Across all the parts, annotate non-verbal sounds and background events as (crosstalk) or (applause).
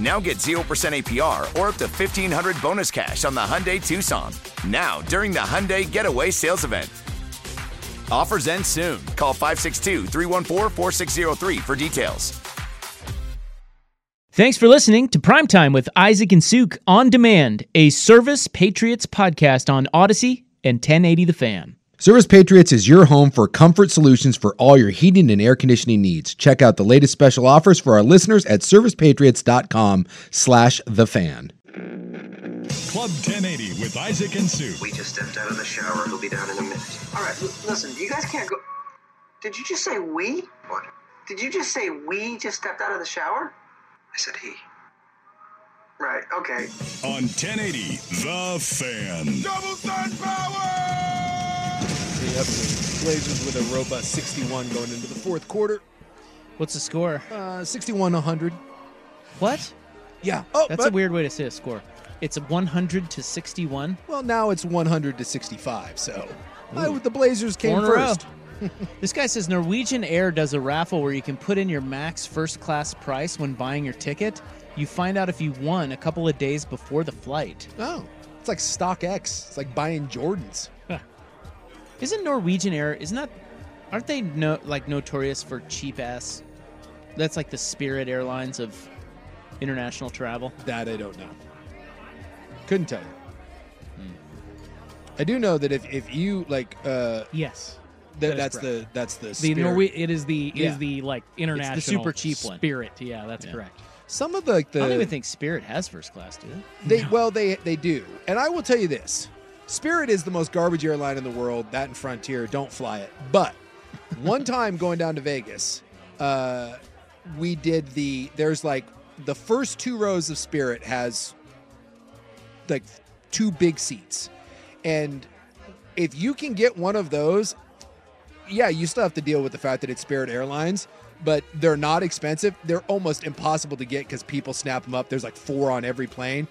Now get 0% APR or up to 1500 bonus cash on the Hyundai Tucson. Now, during the Hyundai Getaway Sales Event. Offers end soon. Call 562 314 4603 for details. Thanks for listening to Primetime with Isaac and Suk on demand, a Service Patriots podcast on Odyssey and 1080 The Fan. Service Patriots is your home for comfort solutions for all your heating and air conditioning needs. Check out the latest special offers for our listeners at servicepatriots.com slash the fan. Club 1080 with Isaac and Sue. We just stepped out of the shower. He'll be down in a minute. All right, l- listen, you guys can't go. Did you just say we? What? Did you just say we just stepped out of the shower? I said he. Right, okay. On 1080 The Fan. Double sun power! Yep, Blazers with a robust 61 going into the fourth quarter. What's the score? Uh, 61 100. What? Yeah. Oh, That's but- a weird way to say a score. It's 100 to 61. Well, now it's 100 to 65, so I, the Blazers came Four in a row. first. (laughs) (laughs) This guy says Norwegian Air does a raffle where you can put in your max first class price when buying your ticket. You find out if you won a couple of days before the flight. Oh, it's like StockX. It's like buying Jordans. Isn't Norwegian Air? Isn't that? Aren't they no like notorious for cheap ass? That's like the Spirit Airlines of international travel. That I don't know. Couldn't tell you. I do know that if, if you like, uh, Yes. th- that is that's correct. the that's the The spirit. Norwe- it is the it is Yeah. the like international super cheap one. spirit. Yeah, that's correct. Some of the, like the I don't even think Spirit has first class, do they? They well, they they do, and I will tell you this: Spirit is the most garbage airline in the world. That and Frontier, don't fly it. But one (laughs) time going down to Vegas, uh, we did the. There's like the first two rows of Spirit has like two big seats, and if you can get one of those, yeah, you still have to deal with the fact that it's Spirit Airlines, but they're not expensive. They're almost impossible to get because people snap them up. There's like four on every plane.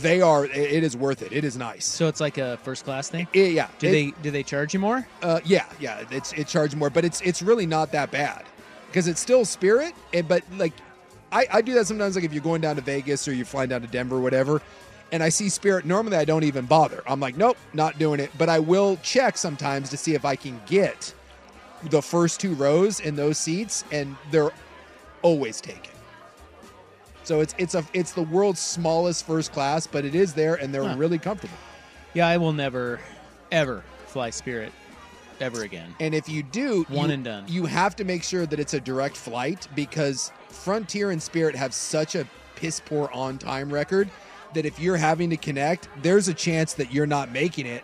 They are. It is worth it. It is nice. So it's like a first class thing. It- yeah. Do It- they do they charge you more? Uh, yeah, yeah. It's it charges more, but it's it's really not that bad because it's still Spirit. And but like, I I do that sometimes. Like if you're going down to Vegas or you're flying down to Denver, or whatever. And I see Spirit. Normally, I don't even bother. I'm like, nope, not doing it. But I will check sometimes to see if I can get the first two rows in those seats, and they're always taken. So it's it's a it's the world's smallest first class, but it is there, and they're Huh. really comfortable. Yeah, I will never, ever fly Spirit, ever again. And if you do, One you- and done. You have to make sure that it's a direct flight because Frontier and Spirit have such a piss poor on time record that if you're having to connect, there's a chance that you're not making it.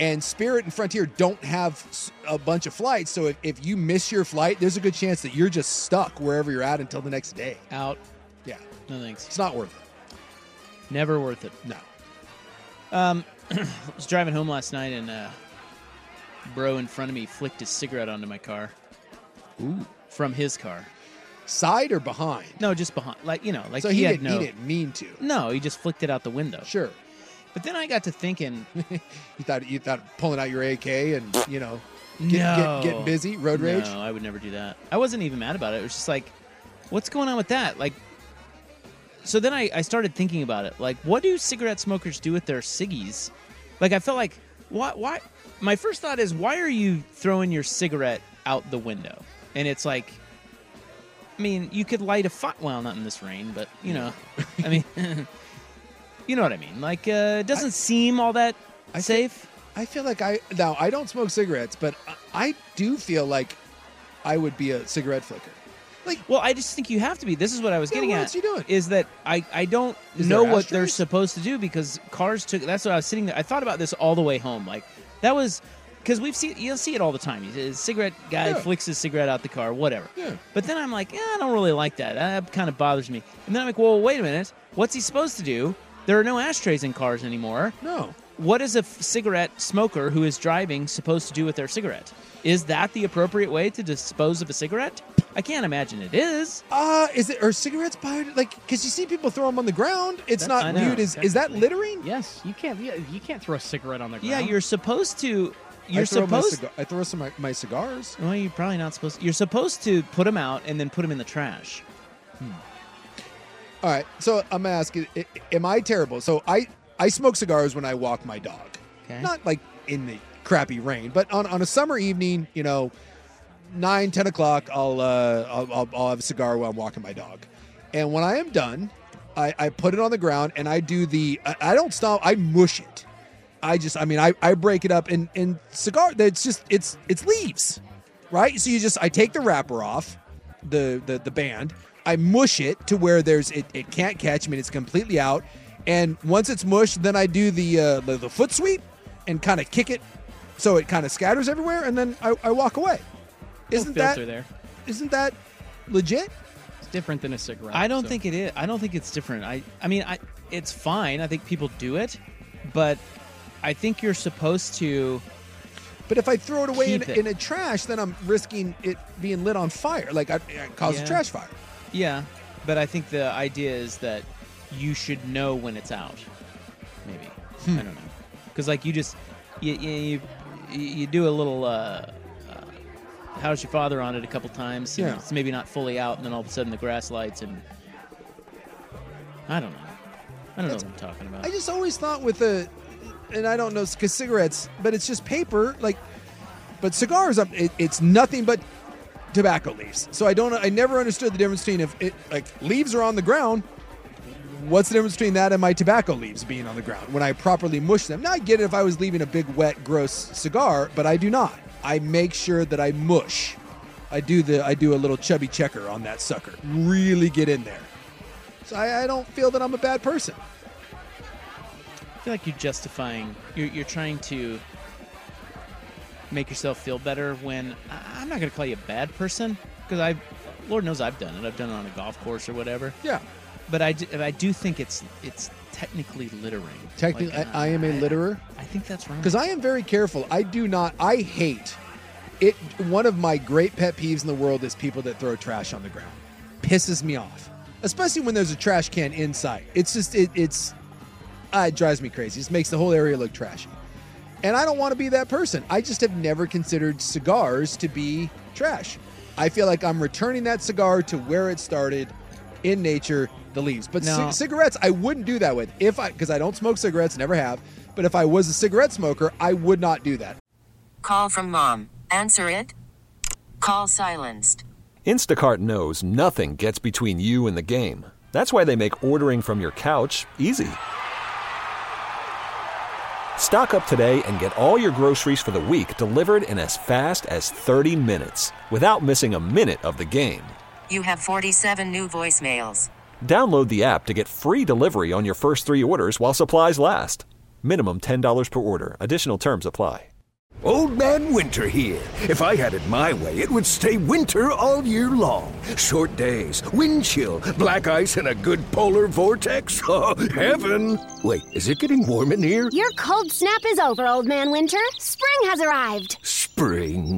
And Spirit and Frontier don't have a bunch of flights, so if, if you miss your flight, there's a good chance that you're just stuck wherever you're at until the next day. Out. No thanks. it's not worth it. Never worth it. No. Um, (clears throat) I was driving home last night and uh, bro in front of me flicked his cigarette onto my car. Ooh. From his car. Side or behind? No, just behind. Like you know, like so he, he, had didn't, no. he didn't mean to. No, he just flicked it out the window. Sure. But then I got to thinking. (laughs) you thought you thought pulling out your AK and you know get, no, get, getting busy road rage. No, I would never do that. I wasn't even mad about it. It was just like what's going on with that? Like, so then I, I started thinking about it. Like, what do cigarette smokers do with their ciggies? Like, I felt like, why? Why? My first thought is, why are you throwing your cigarette out the window? And it's like, I mean, you could light a fire. Well, not in this rain, but you know, I mean, (laughs) you know what I mean. Like, uh, it doesn't seem all that safe. I feel like I now I don't smoke cigarettes, but I, I do feel like I would be a cigarette flicker. Like, well, I just think you have to be. This is what I was Yeah, getting what at. else you doing? Is that I I don't Is know what they're supposed to do because cars took. That's what I was sitting there. I thought about this all the way home. Like that was because we've seen you'll see it all the time. A cigarette guy Yeah. flicks his cigarette out the car, whatever. Yeah. But then I'm like, yeah, I don't really like that. That kind of bothers me. And then I'm like, well, wait a minute. What's he supposed to do? There are no ashtrays in cars anymore. No. What is a f- cigarette smoker who is driving supposed to do with their cigarette? Is that the appropriate way to dispose of a cigarette? I can't imagine it is. Uh, is it are cigarettes bio like? Because you see people throw them on the ground. It's That's- not I know. viewed as is that littering? Yes, you can't. Yeah, you can't throw a cigarette on the ground. Yeah, you're supposed to. You're I throw my supposed. cigar- I throw some of my, my cigars. well, you're probably not supposed. You're supposed to put them out and then put them in the trash. All right, so I'm asking, i- am I terrible? So I I smoke cigars when I walk my dog. Okay. Not like in the crappy rain, but on, on a summer evening, you know, nine ten o'clock, I'll, uh, I'll, I'll I'll have a cigar while I'm walking my dog, and when I am done, I, I put it on the ground and I do the I, I don't stop. I mush it. I just I mean I, I break it up and and cigar. It's just it's it's leaves, right? So you just I take the wrapper off, the the the band. I mush it to where there's it, it can't catch. I mean it's completely out. And once it's mushed, then I do the uh, the, the foot sweep and kind of kick it so it kind of scatters everywhere, and then I, I walk away. Isn't that filter there. isn't that legit? It's different than a cigarette. I don't so- think it is. I don't think it's different. I. I mean, I. It's fine. I think people do it, but I think you're supposed to. But if I throw it away in, it. in a trash, then I'm risking it being lit on fire. Like I, I cause Yeah. a trash fire. Yeah, but I think the idea is that you should know when it's out. Maybe Hmm. I don't know, because like you just you you you, you do a little. Uh, uh, How's your father on it a couple times? Yeah. It's maybe not fully out, and then all of a sudden the grass lights, and I don't know. I don't know what I'm talking about. I just always thought with a, and I don't know, because cigarettes, but it's just paper. Like, but cigars, um, it, it's nothing but tobacco leaves. So I don't, I never understood the difference between if it like leaves are on the ground. What's the difference between that and my tobacco leaves being on the ground when I properly mush them? Now I get it if I was leaving a big, wet, gross cigar, but I do not. I make sure that I mush. I do the, I do a little Chubby Checker on that sucker. Really get in there. So I, I don't feel that I'm a bad person. I feel like you're justifying. You're, you're trying to make yourself feel better. When I- I'm not going to call you a bad person because I, Lord knows I've done it. I've done it on a golf course or whatever. Yeah. But I, do, I do think it's it's technically littering. Technically, Like, I, I am a litterer I think that's wrong. because I am very careful. I do not. I hate it. One of my great pet peeves in the world is people that throw trash on the ground. Pisses me off, especially when there's a trash can inside. It's just it, it's uh, it drives me crazy. It just makes the whole area look trashy. And I don't want to be that person. I just have never considered cigars to be trash. I feel like I'm returning that cigar to where it started in nature, the leaves. But No. ci- cigarettes, I wouldn't do that with. If I, because I don't smoke cigarettes, never have. But if I was a cigarette smoker, I would not do that. Call from mom. Answer it. Call silenced. Instacart knows nothing gets between you and the game. That's why they make ordering from your couch easy. Stock up today and get all your groceries for the week delivered in as fast as 30 minutes without missing a minute of the game. You have 47 new voicemails. Download the app to get free delivery on your first three orders while supplies last. Minimum $10 per order. Additional terms apply. Old Man Winter here. If I had it my way, it would stay winter all year long. Short days, wind chill, black ice, and a good polar vortex. (laughs) Oh, heaven! Wait, is it getting warm in here? Your cold snap is over, Old Man Winter. Spring has arrived. spring.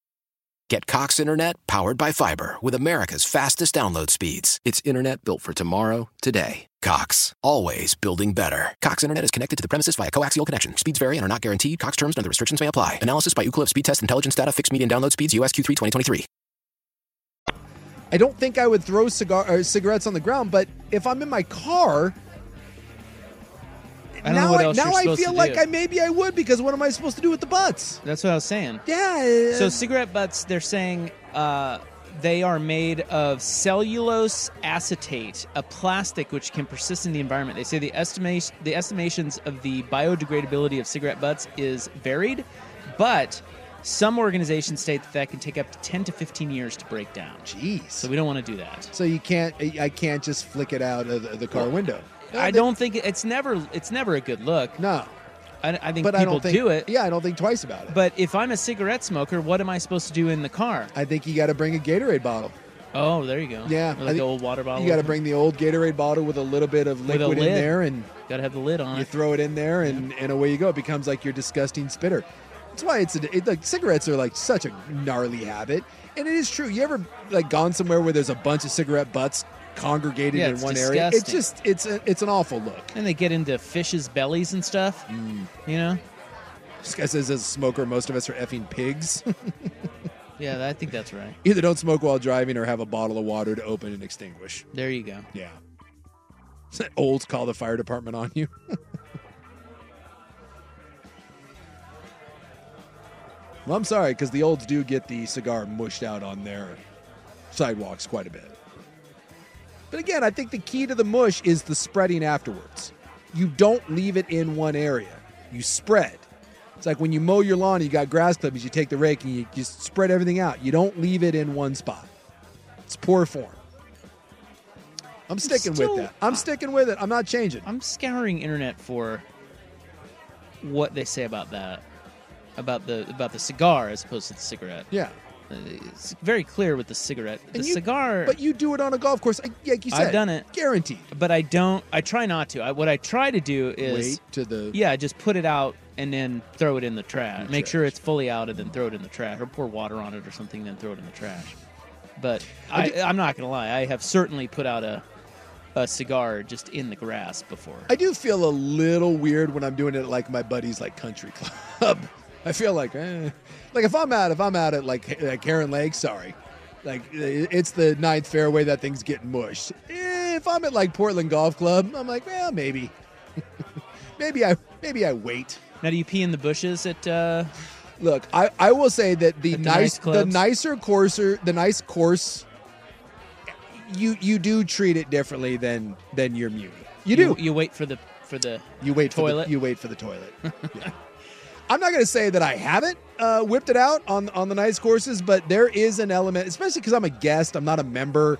Get Cox Internet powered by fiber with America's fastest download speeds. It's internet built for tomorrow, today. Cox, always building better. Cox Internet is connected to the premises via coaxial connection. Speeds vary and are not guaranteed. Cox terms and other restrictions may apply. Analysis by Ookla Speed Test Intelligence Data. Fixed median download speeds. USQ3 2023. I don't think I would throw cigar uh, cigarettes on the ground, but if I'm in my car, I now I, now I feel like do. I maybe I would because what am I supposed to do with the butts? That's what I was saying. Yeah. So cigarette butts, they're saying uh, they are made of cellulose acetate, a plastic which can persist in the environment. They say the estimation the estimations of the biodegradability of cigarette butts is varied, but some organizations state that that can take up to 10 to 15 years to break down. Jeez. So we don't want to do that. So you can't I can't just flick it out of the, the car window. I don't think it's never it's never a good look. No. I, I think but people I don't think, do it. Yeah, I don't think twice about it. But if I'm a cigarette smoker, what am I supposed to do in the car? I think you got to bring a Gatorade bottle. Oh, there you go. Yeah, Or like the old water bottle. You got to bring the old Gatorade bottle with a little bit of liquid in there, and got to have the lid on you it. throw it in there, and, and away you go. It becomes like your disgusting spitter. That's why it's a, it, like cigarettes are like such a gnarly habit, and it is true. You ever like gone somewhere where there's a bunch of cigarette butts congregated Yeah, in one area? It's just it's a, it's an awful look. And they get into fish's bellies and stuff. Mm. You know? This guy says, as a smoker, most of us are effing pigs. (laughs) Yeah, I think that's right. Either don't smoke while driving or have a bottle of water to open and extinguish. There you go. Yeah. Olds call the fire department on you. (laughs) well, I'm sorry because the olds do get the cigar mushed out on their sidewalks quite a bit. But again, I think the key to the mush is the spreading afterwards. You don't leave it in one area. You spread. It's like when you mow your lawn and you got grass clippings, you take the rake and you just spread everything out. You don't leave it in one spot. It's poor form. I'm sticking still- with that. I'm sticking with it. I'm not changing. I'm scouring internet for what they say about that. About the about the cigar as opposed to the cigarette. Yeah. It's very clear with the cigarette. The you- cigar But you do it on a golf course, like you said. I've done it. Guaranteed. But I don't I try not to. I, what I try to do is Wait to the Yeah, just put it out and then throw it in the trash. The Make sure it's fully out and then throw it in the trash, or pour water on it or something, and then throw it in the trash. But I I, do- I'm not gonna lie, I have certainly put out a a cigar just in the grass before. I do feel a little weird when I'm doing it at like my buddy's like country (laughs) club. I feel like, eh. like if I'm out, if I'm out at like, like Heron Lake, sorry, like it's the ninth fairway, that thing's getting mushed. Eh, if I'm at like Portland Golf Club, I'm like, well, maybe, (laughs) maybe I, maybe I wait. Now, do you pee in the bushes at? Uh, Look, I, I will say that the, the nice, the nicer courser, the nice course, you you do treat it differently than than your muni. You do. You, wait for the for the You wait for toilet. The, you wait for the toilet. (laughs) Yeah. I'm not going to say that I haven't uh, whipped it out on on the nice courses, but there is an element, especially because I'm a guest. I'm not a member.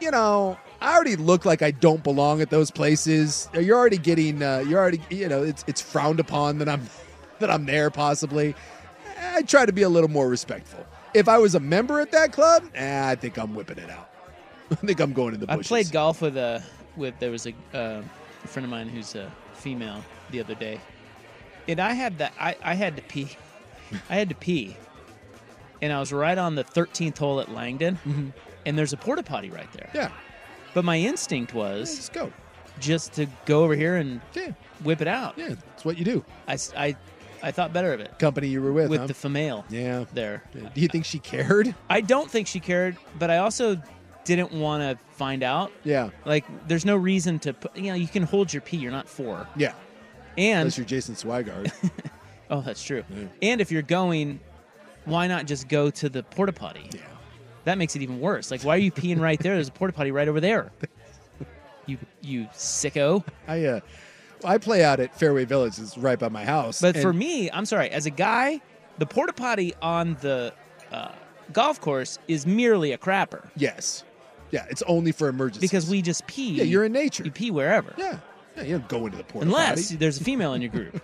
You know, I already look like I don't belong at those places. You're already getting. Uh, you're already. You know, it's it's frowned upon that I'm (laughs) that I'm there. Possibly, I try to be a little more respectful. If I was a member at that club, eh, I think I'm whipping it out. (laughs) I think I'm going to the Bushes. I played golf with a with there was a, uh, a friend of mine who's a female the other day, and I had that I, I had to pee, I had to pee, and I was right on the 13th hole at Langdon, mm-hmm. and there's a porta potty right there. Yeah, but my instinct was let's go, just to go over here and Yeah. whip it out. Yeah, that's what you do. I, I, I thought better of it Company you were with, with huh? the female Yeah. there. Do you think she cared? I don't think she cared, but I also didn't want to find out. Yeah. Like, there's no reason to. Put, you know, you can hold your pee. You're not four. Yeah. And Unless you're Jason Swigard. (laughs) oh, that's true. And if you're going, why not just go to the porta potty? Yeah. That makes it even worse. Like, why are you peeing right there? There's a porta potty right over there. You you sicko. I uh, I play out at Fairway Village. It's right by my house. But for me, I'm sorry, as a guy, the porta potty on the uh, golf course is merely a crapper yes, yeah, it's only for emergencies because we just pee. Yeah, you're in nature. You pee wherever. Yeah, yeah, you don't go into the porta Unless potty. there's a female in your group.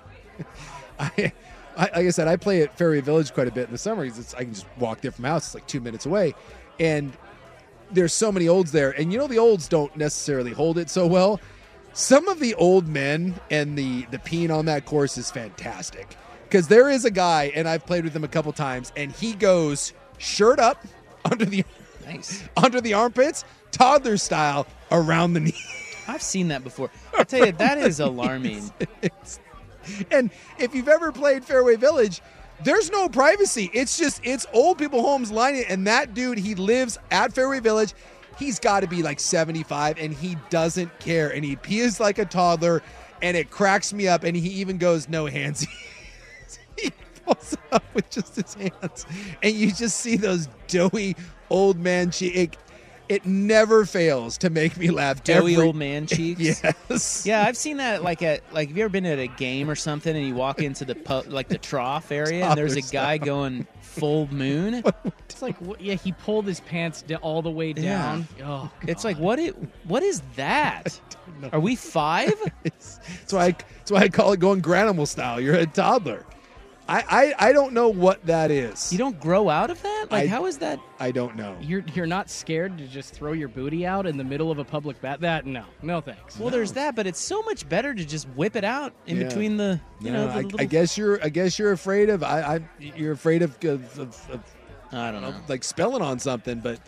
(laughs) I, I, like I said, I play at Fairway Village quite a bit in the summer it's, I can just walk there from house. It's like two minutes away, and there's so many olds there. And you know the olds don't necessarily hold it so well. Some of the old men and the the peeing on that course is fantastic because there is a guy, and I've played with him a couple times, and he goes shirt up (laughs) under the nice under the armpits, toddler style around the knee. I've seen that before. I tell you, (laughs) that is alarming. (laughs) and if you've ever played Fairway Village, there's no privacy. It's just it's old people homes lining, and that dude he lives at Fairway Village. He's got to be like 75, and he doesn't care, and he pees like a toddler, and it cracks me up. And he even goes no hands. (laughs) he pulls up with just his hands, and you just see those doughy old man cheek. It never fails to make me laugh. Doughy every- old man cheeks. (laughs) yes. Yeah, I've seen that. Like at like, have you ever been at a game or something, and you walk into the pu- like the trough area, and there's a guy going full moon. (laughs) It's like, wh- yeah, he pulled his pants d- all the way down. Oh, It's like what it what is that? (laughs) Are we five? That's why I, that's why I call it going granimal style. You're a toddler. I, I, I don't know what that is. You don't grow out of that? Like I- how is that? I don't know. You're you're not scared to just throw your booty out in the middle of a public bat? That no, no thanks. Well, there's that, but it's so much better to just whip it out in Yeah. between the you No, know. The I, little, I guess you're I guess you're afraid of I, I you're afraid of, of, of, of I don't know. like spelling on something, but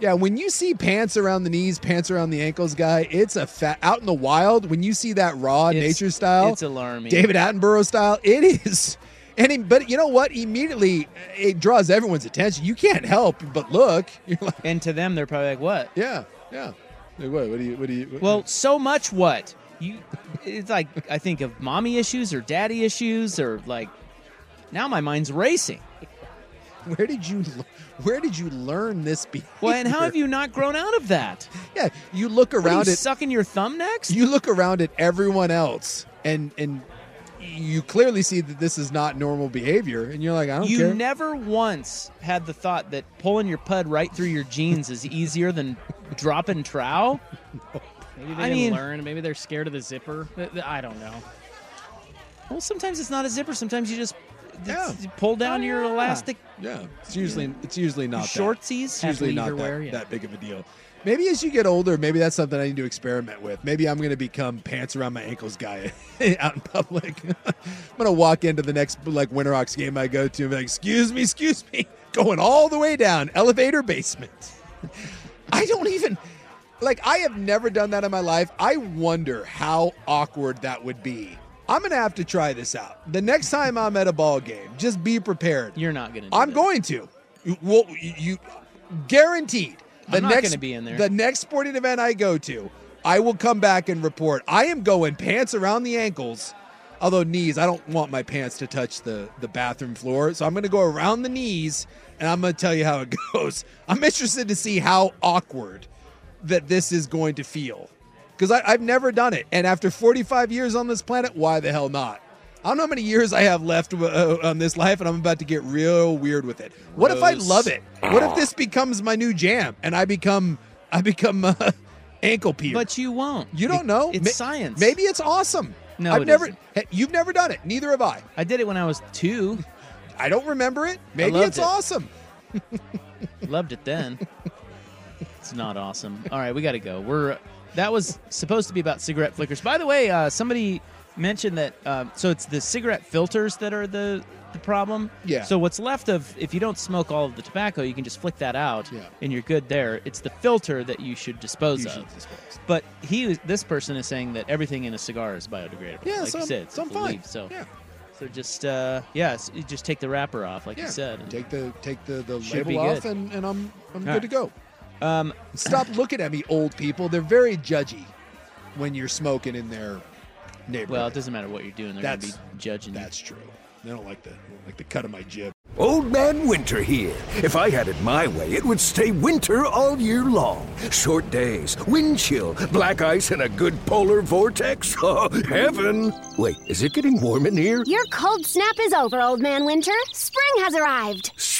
yeah, when you see pants around the knees, pants around the ankles, guy, it's a fat out in the wild. When you see that raw It's- nature style, it's alarming. David Attenborough style, it is. And he, but you know what? Immediately, it draws everyone's attention. You can't help but look. (laughs) Like, and to them, they're probably like, "What? Yeah, yeah. Like, what? What do you? What do you? What, Well, so much what you. It's like I think of mommy issues or daddy issues or like. Now my mind's racing. (laughs) where did you? Where did you learn this behavior? Well, and how have you not grown out of that? Yeah, you look What, are around you it. sucking your thumb next? You look around at everyone else, and and you clearly see that this is not normal behavior, and you're like, I don't you care. never once had the thought that pulling your pud right through your jeans is easier than dropping trow. Maybe they I didn't mean- learn. Maybe they're scared of the zipper. Th- th- I don't know. Well, sometimes it's not a zipper. Sometimes you just Yeah. pull down Oh, your yeah. elastic. yeah, it's usually it's usually not that. shortsies. It's usually not that, wear, yeah. that big of a deal. Maybe as you get older, maybe that's something I need to experiment with. Maybe I'm going to become pants around my ankles guy (laughs) out in public. (laughs) I'm going to walk into the next like Winterhawks game I go to and be like, "Excuse me, excuse me," (laughs) going all the way down elevator basement. I don't even like. I have never done that in my life. I wonder how awkward that would be. I'm going to have to try this out. The next time I'm at a ball game, just be prepared. You're not going to. I'm going to. Well, you guaranteed. The I'm not next, be in there. The next sporting event I go to, I will come back and report. I am going pants around the ankles, although knees. I don't want my pants to touch the the bathroom floor, so I'm going to go around the knees, and I'm going to tell you how it (laughs) goes. I'm interested to see how awkward that this is going to feel, because I've never done it, and after 45 years on this planet, why the hell not? I don't know how many years I have left uh, on this life, and I'm about to get real weird with it. What if I love it? What if this becomes my new jam, and I become I become uh, (laughs) ankle peer? But you won't. you don't know. It's Ma- science. Maybe it's awesome. No, I've it never. Hey, you've never done it. Neither have I. I did it when I was two. I don't remember it. Maybe it's it. awesome. (laughs) (laughs) Loved it then. It's not awesome. All right, we got to go. We're that was supposed to be about cigarette flickers. By the way, uh, somebody mentioned that. Um, so it's the cigarette filters that are the the problem. Yeah. So what's left of if you don't smoke all of the tobacco, you can just flick that out, Yeah. and you're good there. It's the filter that you should dispose You of. should dispose. But he, this person is saying that everything in a cigar is biodegradable. Yeah, like so you said, it's so I'm fine. So, Yeah. so just uh, yeah, s- you just take the wrapper off, like Yeah. you said. and- Take the take the, the label off, and, and I'm I'm All good right. to go. Um, Stop looking at me, old people. They're very judgy when you're smoking in their neighborhood. Well, it doesn't matter what you're doing; they're going to be That's- judging. you. That's true. They don't like the like the cut of my jib. Old Man Winter here. If I had it my way, it would stay winter all year long. Short days, wind chill, black ice, and a good polar vortex. (laughs) Oh, heaven! Wait, is it getting warm in here? Your cold snap is over, Old Man Winter. Spring has arrived.